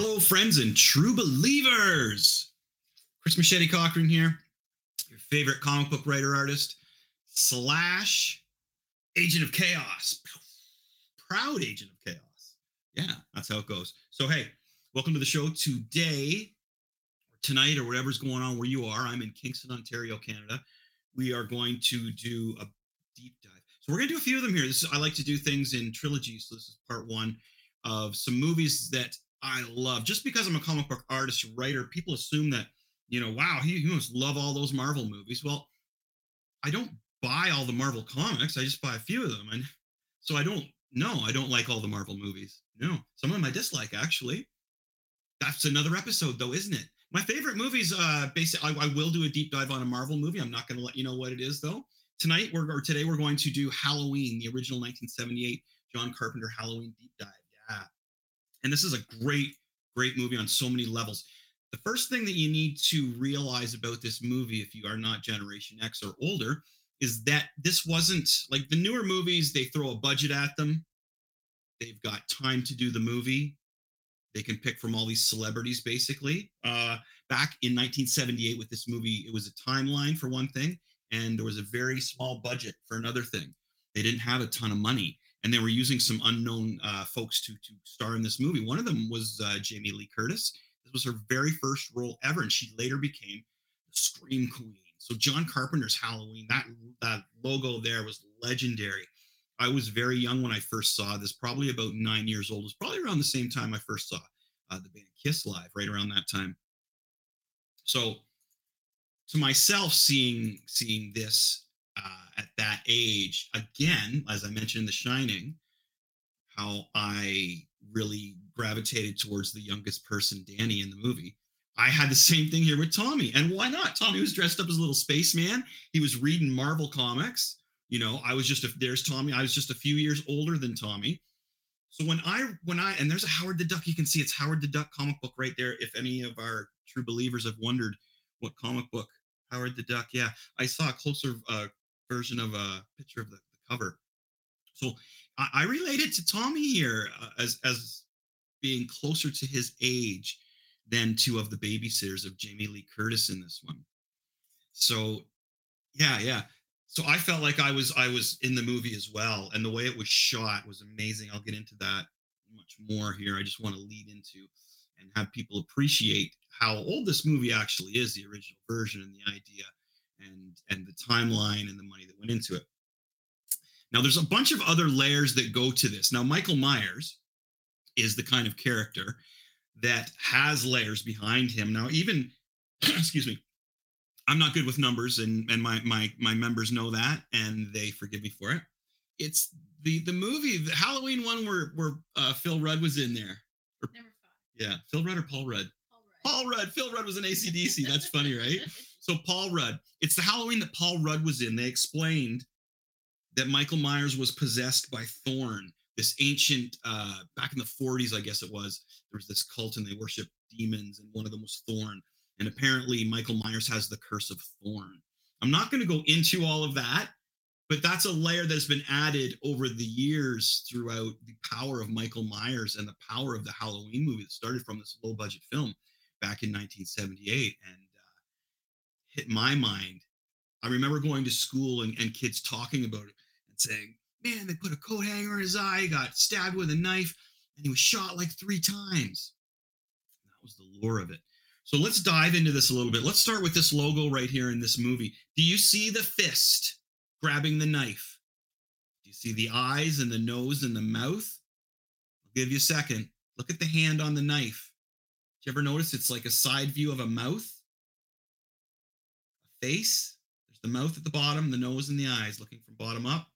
Hello, friends and true believers. Chris Machete Cochran here, your favorite comic book writer artist slash agent of chaos. Proud agent of chaos. Yeah, that's how it goes. So, hey, welcome to the show today, or tonight, or whatever's going on where you are. I'm in Kingston, Ontario, Canada. We are going to do a deep dive. So, we're going to do a few of them here. This is, I like to do things in trilogies. So, this is part one of some movies that I love. Just because I'm a comic book artist, writer, people assume that, you know, wow, he, he must love all those Marvel movies. Well, I don't buy all the Marvel comics. I just buy a few of them. And so I don't no, I don't like all the Marvel movies. No, some of them I dislike actually. That's another episode though, isn't it? My favorite movies, uh, basically, I, I will do a deep dive on a Marvel movie. I'm not going to let you know what it is though. Tonight, we're or today, we're going to do Halloween, the original 1978 John Carpenter Halloween deep dive. Yeah, and this is a great, great movie on so many levels. The first thing that you need to realize about this movie, if you are not Generation X or older, is that this wasn't like the newer movies, they throw a budget at them. They've got time to do the movie. They can pick from all these celebrities, basically. Uh, back in 1978, with this movie, it was a timeline for one thing, and there was a very small budget for another thing. They didn't have a ton of money and they were using some unknown uh, folks to to star in this movie. One of them was uh, Jamie Lee Curtis. This was her very first role ever, and she later became the Scream Queen. So John Carpenter's Halloween, that that logo there was legendary. I was very young when I first saw this, probably about nine years old. It was probably around the same time I first saw uh, the band Kiss live, right around that time. So, to myself, seeing seeing this uh, at that age, again, as I mentioned The Shining, how I really gravitated towards the youngest person, Danny, in the movie. I had the same thing here with Tommy. And why not? Tommy was dressed up as a little spaceman. He was reading Marvel comics. You know, I was just a, there's Tommy. I was just a few years older than Tommy. So when I when I and there's a Howard the Duck, you can see it's Howard the Duck comic book right there. If any of our true believers have wondered what comic book Howard the Duck, yeah, I saw a closer uh, version of a picture of the, the cover. So I, I related to Tommy here uh, as as being closer to his age than two of the babysitters of Jamie Lee Curtis in this one. So yeah, yeah. So I felt like I was I was in the movie as well, and the way it was shot was amazing. I'll get into that much more here. I just want to lead into and have people appreciate how old this movie actually is, the original version and the idea and and the timeline and the money that went into it. Now there's a bunch of other layers that go to this. Now Michael Myers is the kind of character that has layers behind him. Now even excuse me, I'm not good with numbers and and my my my members know that and they forgive me for it. It's the the movie the Halloween one where where uh, Phil Rudd was in there. Or. Yeah, Phil Rudd or Paul Rudd. Paul Rudd. Paul Rudd. Phil Rudd was an ACDC. That's funny, right? So Paul Rudd, it's the Halloween that Paul Rudd was in. They explained that Michael Myers was possessed by Thorn, this ancient uh back in the 40s, I guess it was. There was this cult and they worshiped demons, and one of them was Thorn. And apparently Michael Myers has the curse of Thorn. I'm not going to go into all of that, but that's a layer that's been added over the years throughout the power of Michael Myers and the power of the Halloween movie that started from this low budget film back in 1978. And hit my mind. I remember going to school and, and kids talking about it and saying, man, they put a coat hanger in his eye, he got stabbed with a knife, and he was shot like three times. That was the lore of it. So let's dive into this a little bit. Let's start with this logo right here in this movie. Do you see the fist grabbing the knife? Do you see the eyes and the nose and the mouth? I'll give you a second. Look at the hand on the knife. Did you ever notice it's like a side view of a mouth? Face. There's the mouth at the bottom, the nose and the eyes looking from bottom up.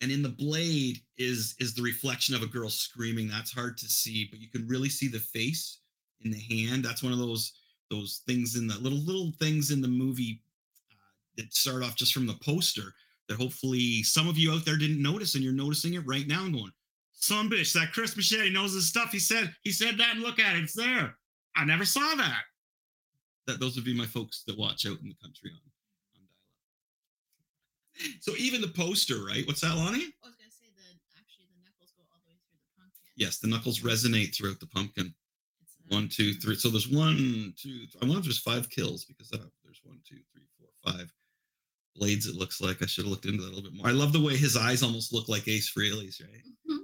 And in the blade is is the reflection of a girl screaming. That's hard to see, but you can really see the face in the hand. That's one of those those things in the little little things in the movie uh, that start off just from the poster that hopefully some of you out there didn't notice and you're noticing it right now and going, some bitch, that Chris Machete knows his stuff. He said, he said that and look at it, it's there. I never saw that that those would be my folks that watch out in the country on, on dial-up. So even the poster, right? What's that, Lonnie? I was gonna say that actually the knuckles go all the way through the pumpkin. Yes, the knuckles resonate throughout the pumpkin. One, two, three. So there's one, two. I wonder if there's five kills because uh, there's one, two, three, four, five blades. It looks like I should have looked into that a little bit more. I love the way his eyes almost look like Ace Frehley's, right? Mhm.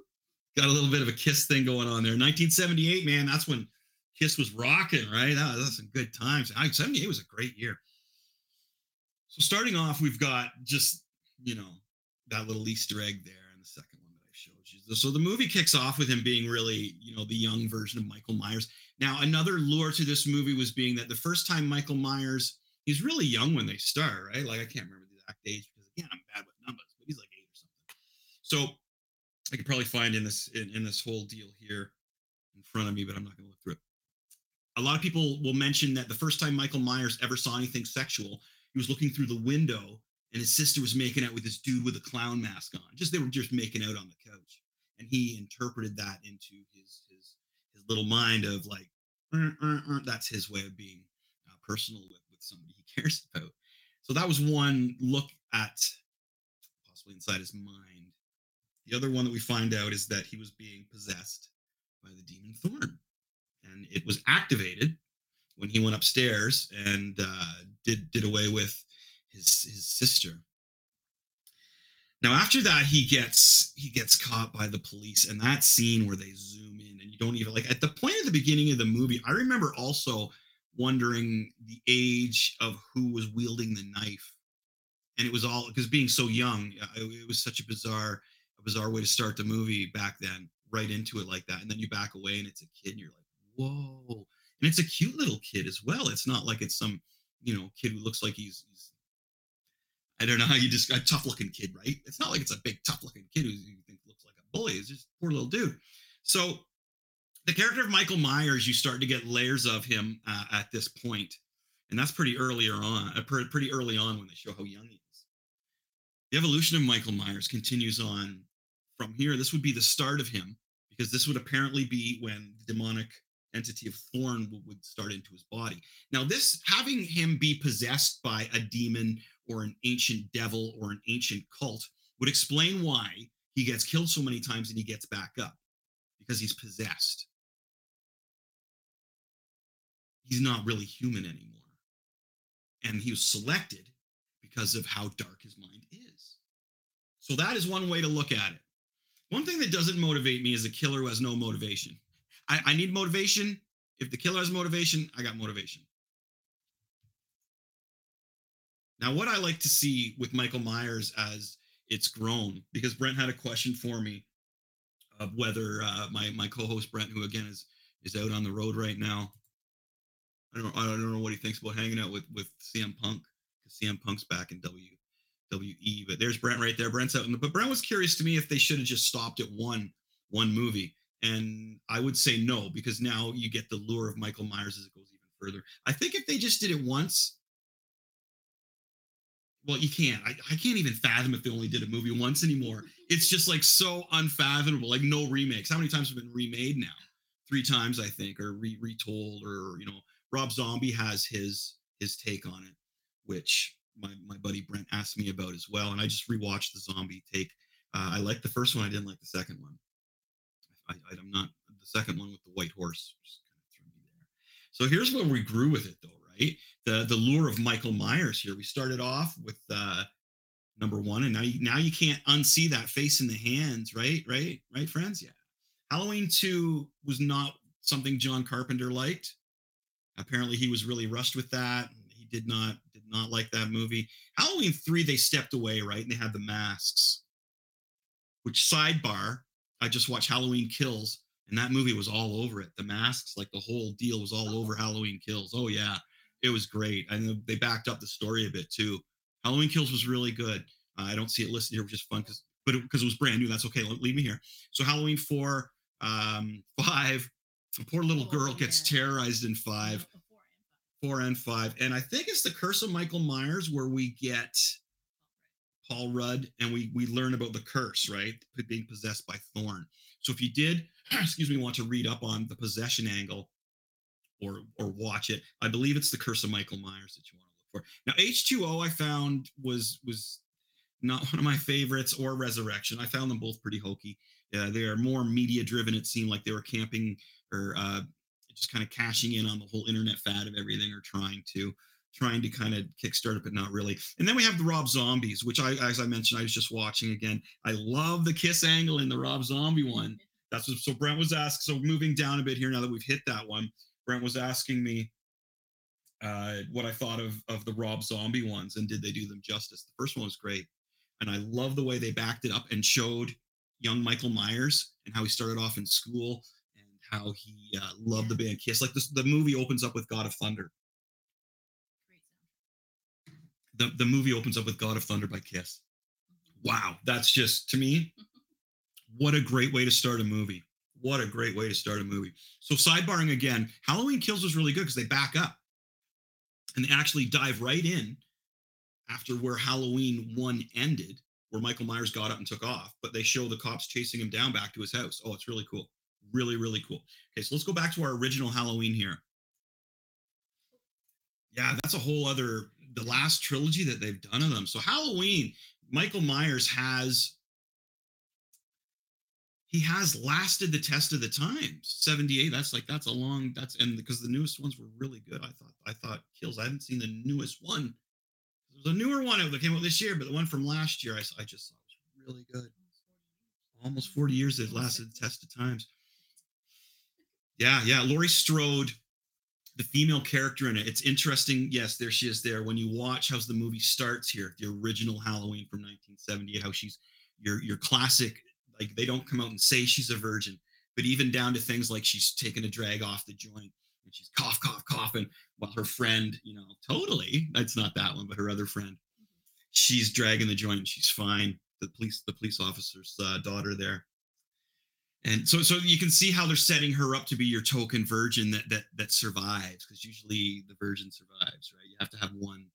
Got a little bit of a Kiss thing going on there. 1978, man, that's when Kiss was rocking, right? That, that's some good times. I- 78 was a great year. So starting off, we've got just you know that little Easter egg there in the second one that I showed you. So the movie kicks off with him being really, you know, the young version of Michael Myers. Now, another lure to this movie was being that the first time Michael Myers, he's really young when they start, right? Like I can't remember the exact age because again, I'm bad with numbers, but he's like eight or something. So I could probably find in this in, in this whole deal here in front of me, but I'm not going to look through it. A lot of people will mention that the first time Michael Myers ever saw anything sexual, he was looking through the window and his sister was making out with this dude with a clown mask on. Just they were just making out on the couch, and he interpreted that into his his his little mind of like, "Uh, uh, uh," that's his way of being uh, personal with with somebody he cares about. So that was one look at possibly inside his mind. The other one that we find out is that he was being possessed by the demon Thorn, and it was activated when he went upstairs and uh, did did away with his his sister. Now after that, he gets he gets caught by the police, and that scene where they zoom in and you don't even like at the point at the beginning of the movie. I remember also wondering the age of who was wielding the knife, and it was all because being so young, uh, it, it was such a bizarre a bizarre way to start the movie back then, right into it like that, and then you back away and it's a kid, and you're like, whoa, and it's a cute little kid as well. It's not like it's some you know kid who looks like he's, he's I don't know how you describe tough looking kid, right? It's not like it's a big tough looking kid who you think looks like a bully. It's just a poor little dude. So the character of Michael Myers, you start to get layers of him uh, at this point, and that's pretty earlier on, uh, pretty early on when they show how young he is. The evolution of Michael Myers continues on from here. This would be the start of him because this would apparently be when the demonic entity of Thorn would, start into his body. Now, this having him be possessed by a demon or an ancient devil or an ancient cult would explain why he gets killed so many times and he gets back up because he's possessed. He's not really human anymore. And he was selected because of how dark his mind is. So that is one way to look at it. One thing that doesn't motivate me is a killer who has no motivation. I, I need motivation. If the killer has motivation, I got motivation. Now, what I like to see with Michael Myers as it's grown, because Brent had a question for me of whether uh, my my co-host Brent, who again is is out on the road right now, I don't I don't know what he thinks about hanging out with with CM Punk because CM Punk's back in WWE. But there's Brent right there. Brent's out, in the, but Brent was curious to me if they should have just stopped at one one movie, and I would say no because now you get the lure of Michael Myers as it goes even further. I think if they just did it once well, you can't. I, I can't even fathom if they only did a movie once anymore. It's just like so unfathomable. Like no remakes. How many times have been remade now? Three times, I think, or re- retold, or you know, Rob Zombie has his his take on it, which my my buddy Brent asked me about as well. And I just rewatched the Zombie take. Uh, I liked the first one. I didn't like the second one. I, I'm not the second one with the white horse. Just kind of threw me there. So here's where we grew with it, though, right? The the lure of Michael Myers here. We started off with uh, number one, and now you now you can't unsee that face in the hands, right? Right? Right, friends? Yeah. Halloween two was not something John Carpenter liked. Apparently, he was really rushed with that. He did not did not like that movie. Halloween three, they stepped away, right? And they had the masks. Which sidebar? I just watched Halloween Kills, and that movie was all over it. The masks, like the whole deal, was all over Halloween Kills. Oh yeah, it was great, and they backed up the story a bit too. Halloween Kills was really good. Uh, I don't see it listed here, which is fun because, but because it, it was brand new. That's okay. Leave me here. So Halloween four, um, five. The poor little Oh, girl gets terrorized in five No, four and four and five. And I think it's the curse of Michael Myers where we get Paul Rudd and we we learn about the curse, right? Being possessed by Thorn. So if you did, excuse me, want to read up on the possession angle or or watch it, I believe it's the curse of Michael Myers that you want to look for. Now H2O I found was was not one of my favorites or Resurrection. I found them both pretty hokey. Uh, they are more media driven. It seemed like they were camping or uh, just kind of cashing in on the whole internet fad of everything or trying to trying to kind of kickstart it, but not really. And then we have the Rob Zombies, which I, as I mentioned, I was just watching again. I love the kiss angle in the Rob Zombie one. That's what, so Brent was asked. So moving down a bit here now that we've hit that one, Brent was asking me uh, what I thought of of the Rob Zombie ones and did they do them justice? The first one was great, and I love the way they backed it up and showed young Michael Myers and how he started off in school and how he uh, loved the band Kiss. Like this, the movie opens up with God of Thunder. The, the movie opens up with God of Thunder by Kiss. Wow, that's just to me, what a great way to start a movie. What a great way to start a movie. So sidebarring again, Halloween Kills was really good because they back up and they actually dive right in after where Halloween one ended, where Michael Myers got up and took off, but they show the cops chasing him down back to his house. Oh, it's really cool. Really, really cool. Okay, so let's go back to our original Halloween here. Yeah, that's a whole other the last trilogy that they've done of them. So Halloween, Michael Myers has he has lasted the test of the times. 78 that's like that's a long that's and because the newest ones were really good. I thought i thought kills. I haven't seen the newest one. There's a newer one that came out this year but the one from last year i, I just saw was really good. Almost 40 years they've lasted the test of times. Yeah yeah laurie strode the female character in it it's interesting yes there she is there when you watch how the movie starts here the original halloween from 1978 how she's your your classic like they don't come out and say she's a virgin, but even down to things like she's taking a drag off the joint and she's cough, cough, coughing while her friend, you know, totally, that's not that one, but her other friend, she's dragging the joint and she's fine. The police, the police officer's uh, daughter there. And so, so you can see how they're setting her up to be your token virgin that that that survives, because usually the virgin survives, right? You have to have one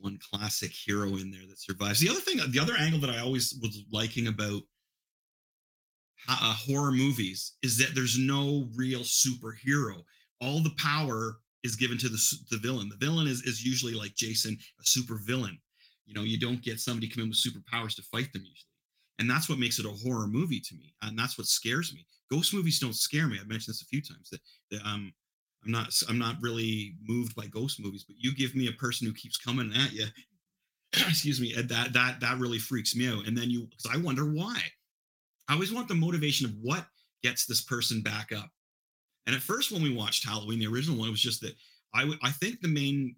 one classic hero in there that survives. The other thing, the other angle that I always was liking about uh, horror movies is that there's no real superhero. All the power is given to the, the villain. The villain is, is usually like Jason, a super villain. You know, you don't get somebody come in with superpowers to fight them usually. And that's what makes it a horror movie to me. And that's what scares me. Ghost movies don't scare me. I've mentioned this a few times that, that um, I'm not I'm not really moved by ghost movies, but you give me a person who keeps coming at you, excuse me, that that that really freaks me out. And then you because I wonder why. I always want the motivation of what gets this person back up. And at first, when we watched Halloween, the original one, it was just that I, w- I think the main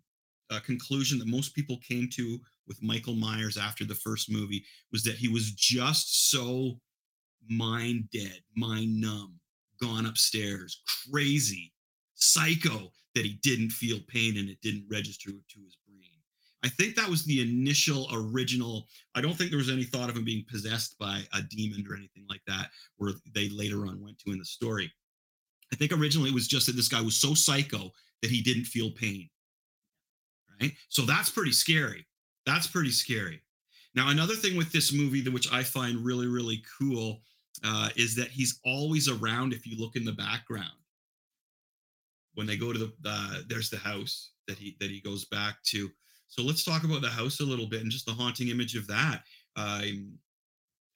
uh, conclusion that most people came to with Michael Myers after the first movie was that he was just so mind dead, mind numb, gone upstairs, crazy, psycho that he didn't feel pain and it didn't register to his brain. I think that was the initial original. I don't think there was any thought of him being possessed by a demon or anything like that, where they later on went to in the story. I think originally it was just that this guy was so psycho that he didn't feel pain. Right. So that's pretty scary. That's pretty scary. Now, another thing with this movie, that which I find really, really cool, uh, is that he's always around if you look in the background. When they go to the, uh, there's the house that he that he goes back to so let's talk about the house a little bit and just the haunting image of that. Um,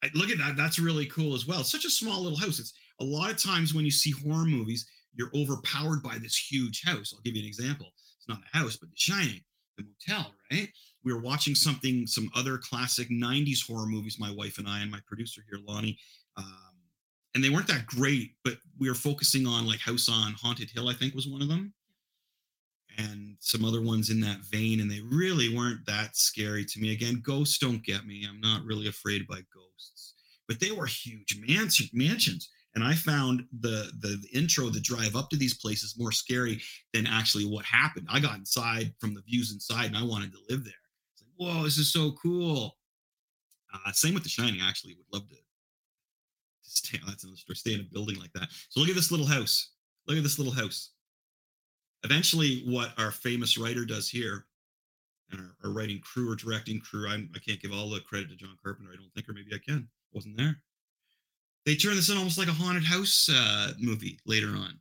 I, look at that. That's really cool as well. It's such a small little house. It's a lot of times when you see horror movies, you're overpowered by this huge house. I'll give you an example. It's not a house, but The Shining, the motel, right? We were watching something, some other classic 90s horror movies, my wife and I, and my producer here, Lonnie. Um, and they weren't that great, but we were focusing on like House on Haunted Hill, I think was one of them and some other ones in that vein, and they really weren't that scary to me. Again, ghosts don't get me. I'm not really afraid by ghosts, but they were huge mansion, mansions. And I found the, the the intro, the drive up to these places, more scary than actually what happened. I got inside from the views inside, and I wanted to live there. Whoa, this is so cool. Uh, same with The Shining. Actually, would love to, to stay. That's another story. Stay in a building like that. So look at this little house. Look at this little house eventually what our famous writer does here and our, our writing crew or directing crew I'm, i can not give all the credit to john carpenter i don't think or maybe i can wasn't there they turn this in almost like a haunted house uh, movie later on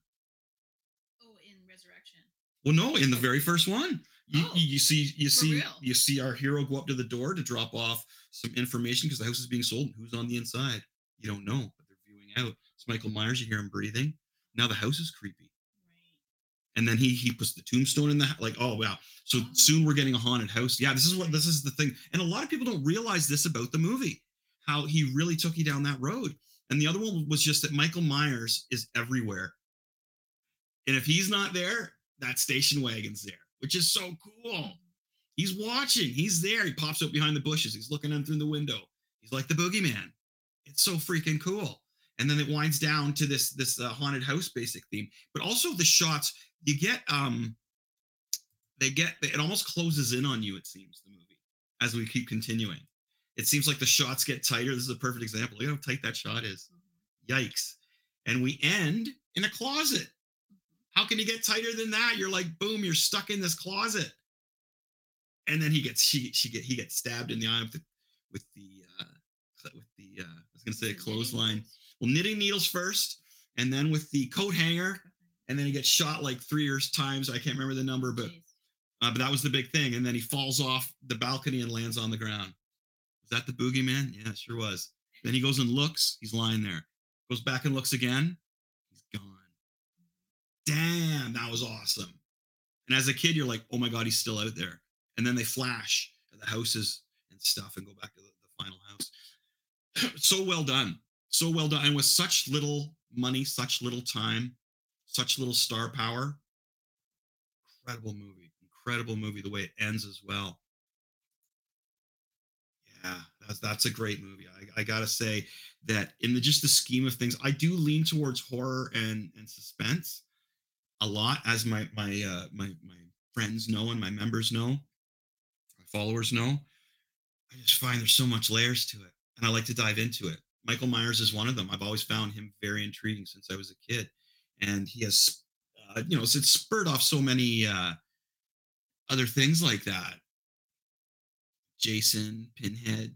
oh in resurrection well no in the very first one you, oh, you see you see real? you see our hero go up to the door to drop off some information because the house is being sold And who's on the inside? You don't know but they're viewing out. It's michael myers you hear him breathing. Now the house is creepy. And then he he puts the tombstone in the like oh wow. So Oh. soon we're getting a haunted house. Yeah this is what this is the thing. And a lot of people don't realize this about the movie how he really took you down that road. And the other one was just that michael myers is everywhere. And if he's not there that station wagon's there which is so cool. He's watching. He's there. He pops up behind the bushes. He's looking in through the window. He's like the boogeyman. It's so freaking cool. And then it winds down to this this uh, haunted house basic theme but also the shots you get um they get it almost closes in on you it seems the movie as we keep continuing. It seems like the shots get tighter. This is a perfect example. Look how tight that shot is. Yikes. And we end in a closet how can you get tighter than that? You're like boom you're stuck in this closet. And then he gets she she get he gets stabbed in the eye with the with the uh with the uh i was gonna say a clothesline. Well knitting needles first and then with the coat hanger and then he gets shot like three years times. I can't remember the number but uh, but that was the big thing. And then he falls off the balcony and lands on the ground. Was that the boogeyman? Yeah sure was. Then he goes and looks. He's lying there. Goes back and looks again damn that was awesome. And as a kid you're like oh my god he's still out there. And then they flash at the houses and stuff and go back to the, the final house. So well done. So well done. And with such little money such little time such little star power incredible movie incredible movie the way it ends as well. Yeah that's that's a great movie. I, I gotta say that in the just the scheme of things i do lean towards horror and and suspense a lot as my my uh my my friends know and my members know my followers know i just find there's so much layers to it and i like to dive into it michael myers is one of them i've always found him very intriguing since i was a kid and he has uh, you know it's spurred off so many uh other things like that jason pinhead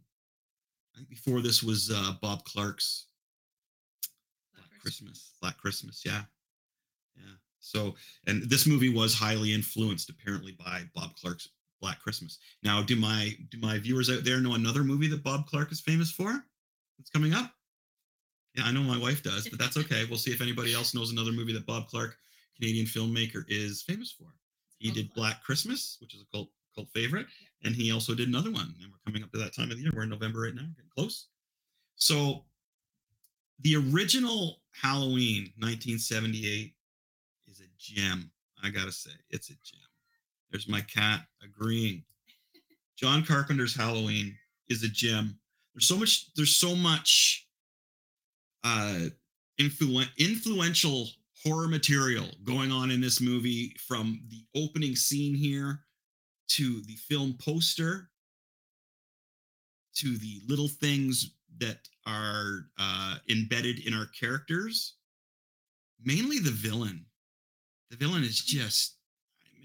i think before this was uh bob clark's Black Christmas. Black Christmas, yeah. Yeah. So, and this movie was highly influenced apparently by Bob Clark's Black Christmas. Now, do my do my viewers out there know another movie that Bob Clark is famous for? That's coming up? Yeah, I know my wife does, but that's okay. We'll see if anybody else knows another movie that Bob Clark, Canadian filmmaker, is famous for. He did Black Christmas, which is a cult cult favorite, and he also did another one. And we're coming up to that time of the year. We're in November right now, getting close. So the original Halloween 1978 is a gem. I gotta say, it's a gem. There's my cat agreeing. John Carpenter's Halloween is a gem. There's so much. There's so much uh, influ- influential horror material going on in this movie, from the opening scene here to the film poster to the little things that are uh, embedded in our characters. Mainly the villain. The villain is just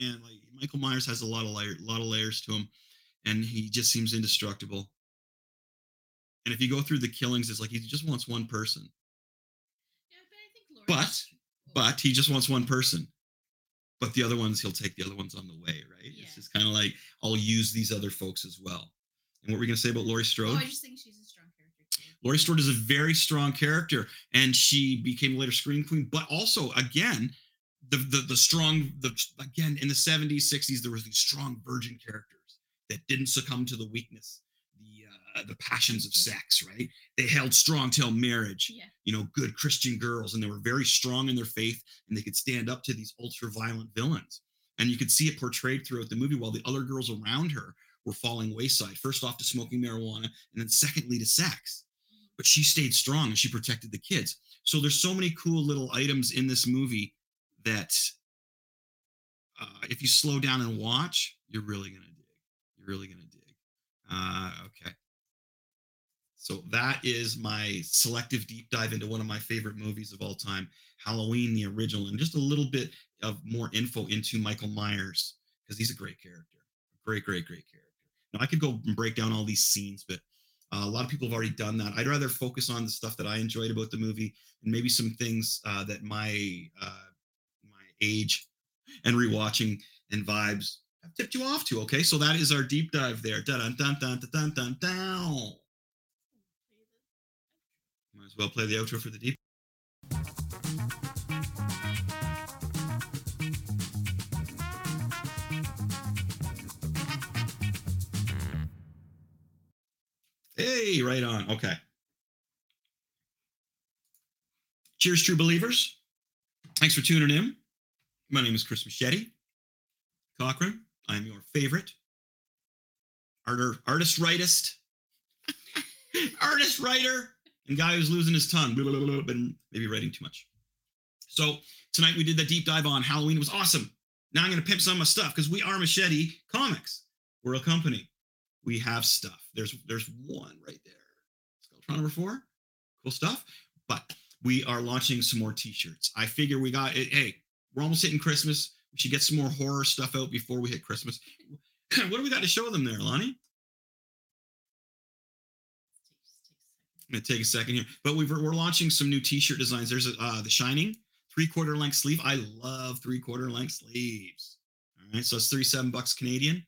man, like Michael Myers has a lot of layer, lot of layers to him, and he just seems indestructible. And if you go through the killings, it's like he just wants one person, Yeah, but I think Laurie. but but he just wants one person. But the other ones, he'll take the other ones on the way, right? Yeah. It's just kind of like I'll use these other folks as well. And what were we gonna say about Laurie Strode? Oh, I just think she's a strong character too. Laurie Strode is a very strong character, and she became later screen queen. But also, again, the the the strong the again in the seventies, sixties, there was these strong virgin characters that didn't succumb to the weakness, the uh, the passions of sex. Right? They held strong till marriage. Yeah. You know, good Christian girls, and they were very strong in their faith, and they could stand up to these ultra violent villains. And you could see it portrayed throughout the movie, while the other girls around her were falling wayside. First off, to smoking marijuana, and then secondly to sex but she stayed strong and she protected the kids. So there's so many cool little items in this movie that uh, if you slow down and watch, you're really gonna dig. You're really gonna dig. Uh, okay. So that is my selective deep dive into one of my favorite movies of all time, Halloween the original, and just a little bit of more info into Michael Myers because he's a great character, great, great, great character. Now I could go and break down all these scenes, but uh, a lot of people have already done that. I'd rather focus on the stuff that I enjoyed about the movie and maybe some things uh, that my uh, age and rewatching and vibes have tipped you off to. Okay, so that is our deep dive there. Dun dun dun dun dun dun dun. Might as well play the outro for the deep. Hey, right on. Okay. Cheers, true believers. Thanks for tuning in. My name is Chris Machete Cochran. I'm your favorite arter, artist, writist, artist, writer, and guy who's losing his tongue, blah, blah, blah, maybe writing too much. So tonight we did the deep dive on Halloween. It was awesome. Now I'm going to pimp some of my stuff because we are Machete Comics. We're a company. We have stuff. There's there's one right there. Skeletron number four. Cool stuff. But we are launching some more t-shirts. I figure we got it. Hey, we're almost hitting Christmas. We should get some more horror stuff out before we hit Christmas. what do we got to show them there, Lonnie? I'm gonna take a second here, but we've, we're launching some new T-shirt designs. There's uh, the Shining three quarter length sleeve. I love three quarter length sleeves. All right, so it's 37 bucks Canadian.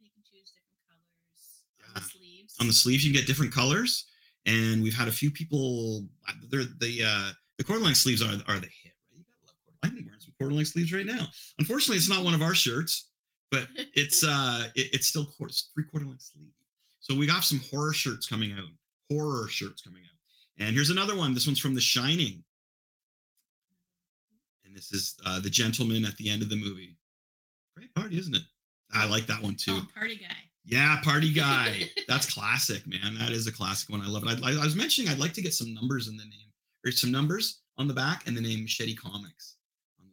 You can choose different colors on the sleeves. On the sleeves, you can get different colors, and we've had a few people. They're the uh, the quarter length sleeves are are the hit. Right? You gotta love quarter. I'm wearing quarter length sleeves right now. Unfortunately, it's not one of our shirts, but it's uh it, it's still quarter, three quarter length sleeve. So we got some horror shirts coming out. Horror shirts coming out. And here's another one. This one's from The Shining. And this is uh, the gentleman at the end of the movie. Great party, isn't it? I like that one too. Oh, party guy. Yeah, party guy. That's classic, man. That is a classic one. I love it. I, I was mentioning I'd like to get some numbers in the name, or some numbers on the back, and the name Machete Comics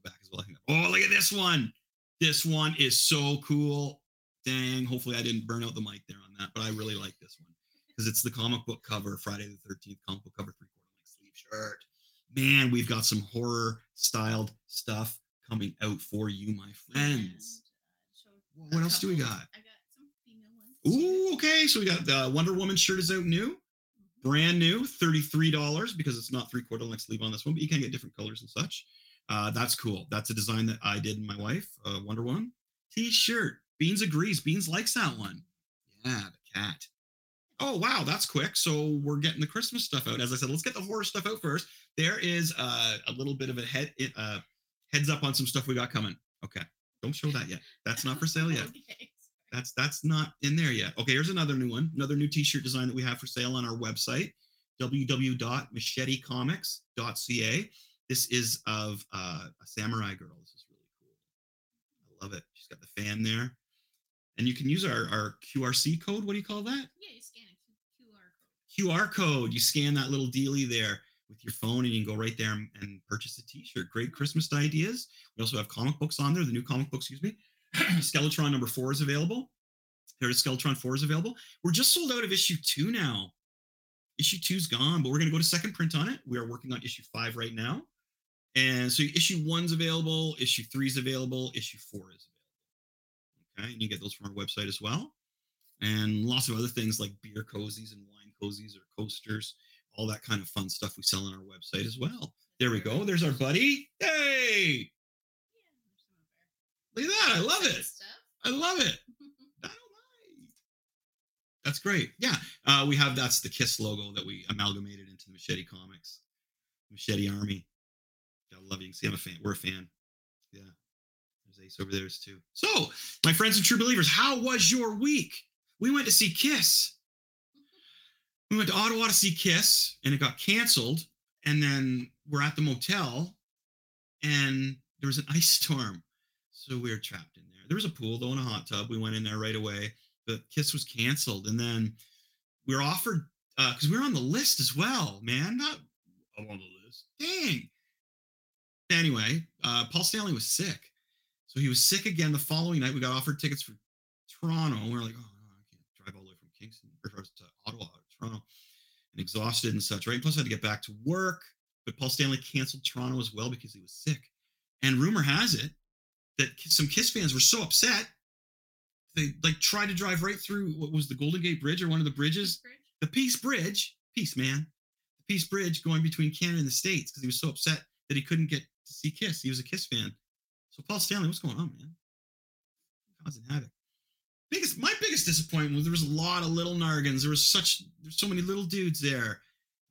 back as well. Oh, look at this one. This one is so cool. Dang. Hopefully, I didn't burn out the mic there on that, but I really like this one because it's the comic book cover, Friday the Thirteenth comic book cover, three quarter length sleeve shirt. Man, we've got some horror styled stuff coming out for you, my friends. And, uh, showed Well, a what else do we got? I got some female ones. Ooh, okay. So we got the Wonder Woman shirt is out new, Mhm. brand new, $33 because it's not three quarter length sleeve on this one, but you can get different colors and such. Uh, that's cool. That's a design that I did in my wife, uh, Wonder Woman t-shirt. Beans agrees. Beans likes that one. Yeah, the cat. Oh wow, that's quick. So we're getting the Christmas stuff out. As I said, let's get the horror stuff out first. There is uh, a little bit of a head uh, heads up on some stuff we got coming. Okay, don't show that yet. That's not for sale yet. Okay. That's that's not in there yet. Okay, here's another new one, another new T-shirt design that we have for sale on our website, www.machetecomics.ca. This is of uh, a samurai girl. This is really cool. I love it. She's got the fan there, and you can use our our QRC code. What do you call that? Yeah, you scan a QR code. QR code. You scan that little dealie there with your phone, and you can go right there and, and purchase a T-shirt. Great Christmas ideas. We also have comic books on there. The new comic book, excuse me. Skeletron number four is available. There's Skeletron four is available. We're just sold out of issue two now. Issue two's gone, but we're gonna go to second print on it. We are working on issue five right now, and so issue one's available. Issue three's available. Issue four is available. Okay, and you get those from our website as well and lots of other things like beer cozies and wine cozies or coasters, all that kind of fun stuff we sell on our website as well. There we go. There's our buddy. Hey, Yeah, there's some of our look at that. I love it. I love it. That's great. Yeah, uh, we have that's the Kiss logo that we amalgamated into the Machete Comics, Machete Army. I love you. You can see I'm a fan. We're a fan. Yeah. There's Ace over there too. So, my friends and true believers, how was your week? We went to see Kiss. We went to Ottawa to see Kiss, and it got canceled. And then we're at the motel, and there was an ice storm. So we were trapped in there. There was a pool, though, and a hot tub. We went in there right away. But Kiss was canceled. And then we were offered, uh, because we were on the list as well, man. Not I'm on the list. Dang. Anyway, uh, Paul Stanley was sick. So he was sick again the following night. We got offered tickets for Toronto. And we were like, oh, no, I can't drive all the way from Kingston or to Ottawa or Toronto and exhausted and such, right? Plus, I had to get back to work. But Paul Stanley canceled Toronto as well because he was sick. And rumor has it that some Kiss fans were so upset they like tried to drive right through what was the Golden Gate Bridge or one of the bridges, Bridge. the Peace Bridge, Peace man, the Peace Bridge going between Canada and the States because he was so upset that he couldn't get to see Kiss. He was a Kiss fan. So Paul Stanley, what's going on, man? Causing havoc. Biggest, my biggest disappointment was there was a lot of little nargans. There was such, there's so many little dudes there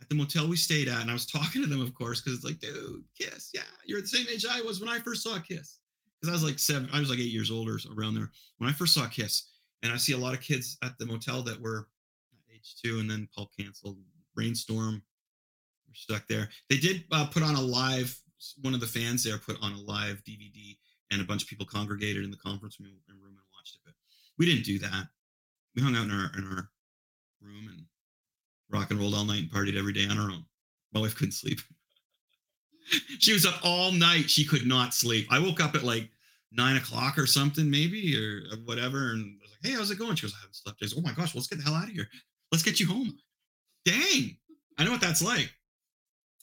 at the motel we stayed at, and I was talking to them, of course, because it's like, dude, Kiss, yeah, you're the same age I was when I first saw Kiss. Because I was like seven, I was like eight years older, around there when I first saw Kiss, and I see a lot of kids at the motel that were that H2, and then Paul canceled. Rainstorm, we're stuck there. They did uh, put on a live. One of the fans there put on a live DVD, and a bunch of people congregated in the conference room, and watched it. But we didn't do that. We hung out in our in our room and rock and rolled all night and partied every day on our own. My wife couldn't sleep. she was up all night. She could not sleep. I woke up at like nine o'clock or something, maybe, or whatever. And I was like, hey, how's it going? She goes, I haven't slept. I said, oh my gosh, let's get the hell out of here. Let's get you home. Dang. I know what that's like.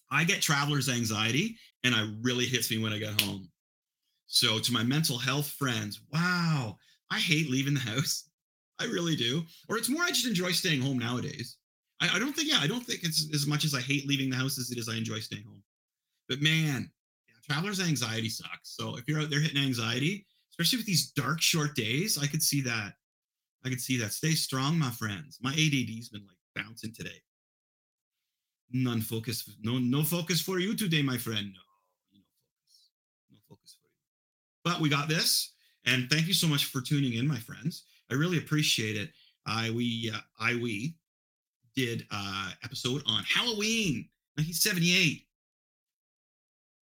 I get traveler's anxiety and it really hits me when I get home. So, to my mental health friends, wow, I hate leaving the house. I really do. Or it's more, I just enjoy staying home nowadays. I, I don't think, yeah, I don't think it's as much as I hate leaving the house as it is I enjoy staying home. But man, yeah, traveler's anxiety sucks. So if you're out there hitting anxiety, especially with these dark short days, I could see that. I could see that. Stay strong, my friends. My ADD's been like bouncing today. None focus. No, no focus for you today, my friend. No focus. No focus for you. But we got this. And thank you so much for tuning in, my friends. I really appreciate it. I we uh, I we did uh episode on Halloween 1978.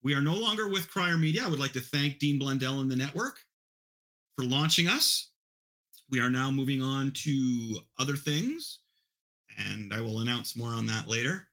We are no longer with Crier Media. I would like to thank Dean Blundell and the network for launching us. We are now moving on to other things, and I will announce more on that later.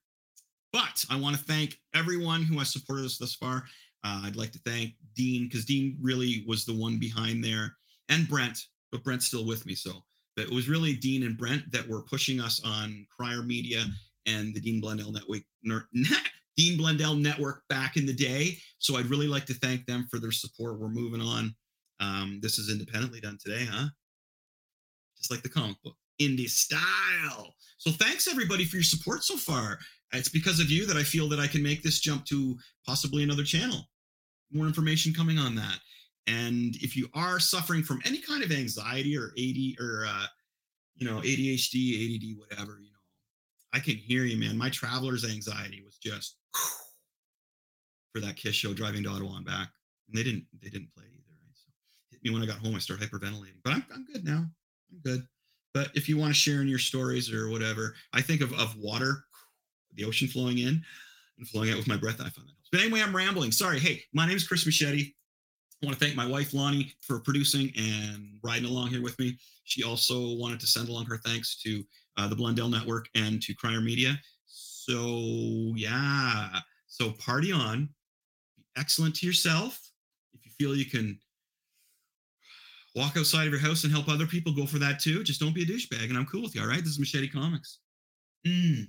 But I want to thank everyone who has supported us thus far. Uh, I'd like to thank Dean because Dean really was the one behind there, and Brent, but Brent's still with me. So it was really Dean and Brent that were pushing us on Crier Media and the Dean Blundell Network, Dean Blundell Network back in the day. So I'd really like to thank them for their support. We're moving on. Um, this is independently done today, huh? Just like the comic book, indie style. So thanks everybody for your support so far. It's because of you that I feel that I can make this jump to possibly another channel. More information coming on that. And if you are suffering from any kind of anxiety or AD or uh, you know ADHD, ADD, whatever, you know, I can hear you, man. My traveler's anxiety was just for that Kiss show driving to Ottawa and back, and they didn't they didn't play either. Right? So hit me when I got home. I started hyperventilating, but I'm I'm good now. I'm good. But if you want to share in your stories or whatever, I think of of water, the ocean flowing in and flowing out with my breath. I find that. But anyway, I'm rambling. Sorry. Hey, my name is Chris Machete. I want to thank my wife Lonnie for producing and riding along here with me. She also wanted to send along her thanks to uh, the Blundell Network and to Crier Media. So yeah, so party on. Be excellent to yourself. If you feel you can walk outside of your house and help other people, go for that too. Just don't be a douchebag, and I'm cool with you. All right, this is Machete Comics. Mm,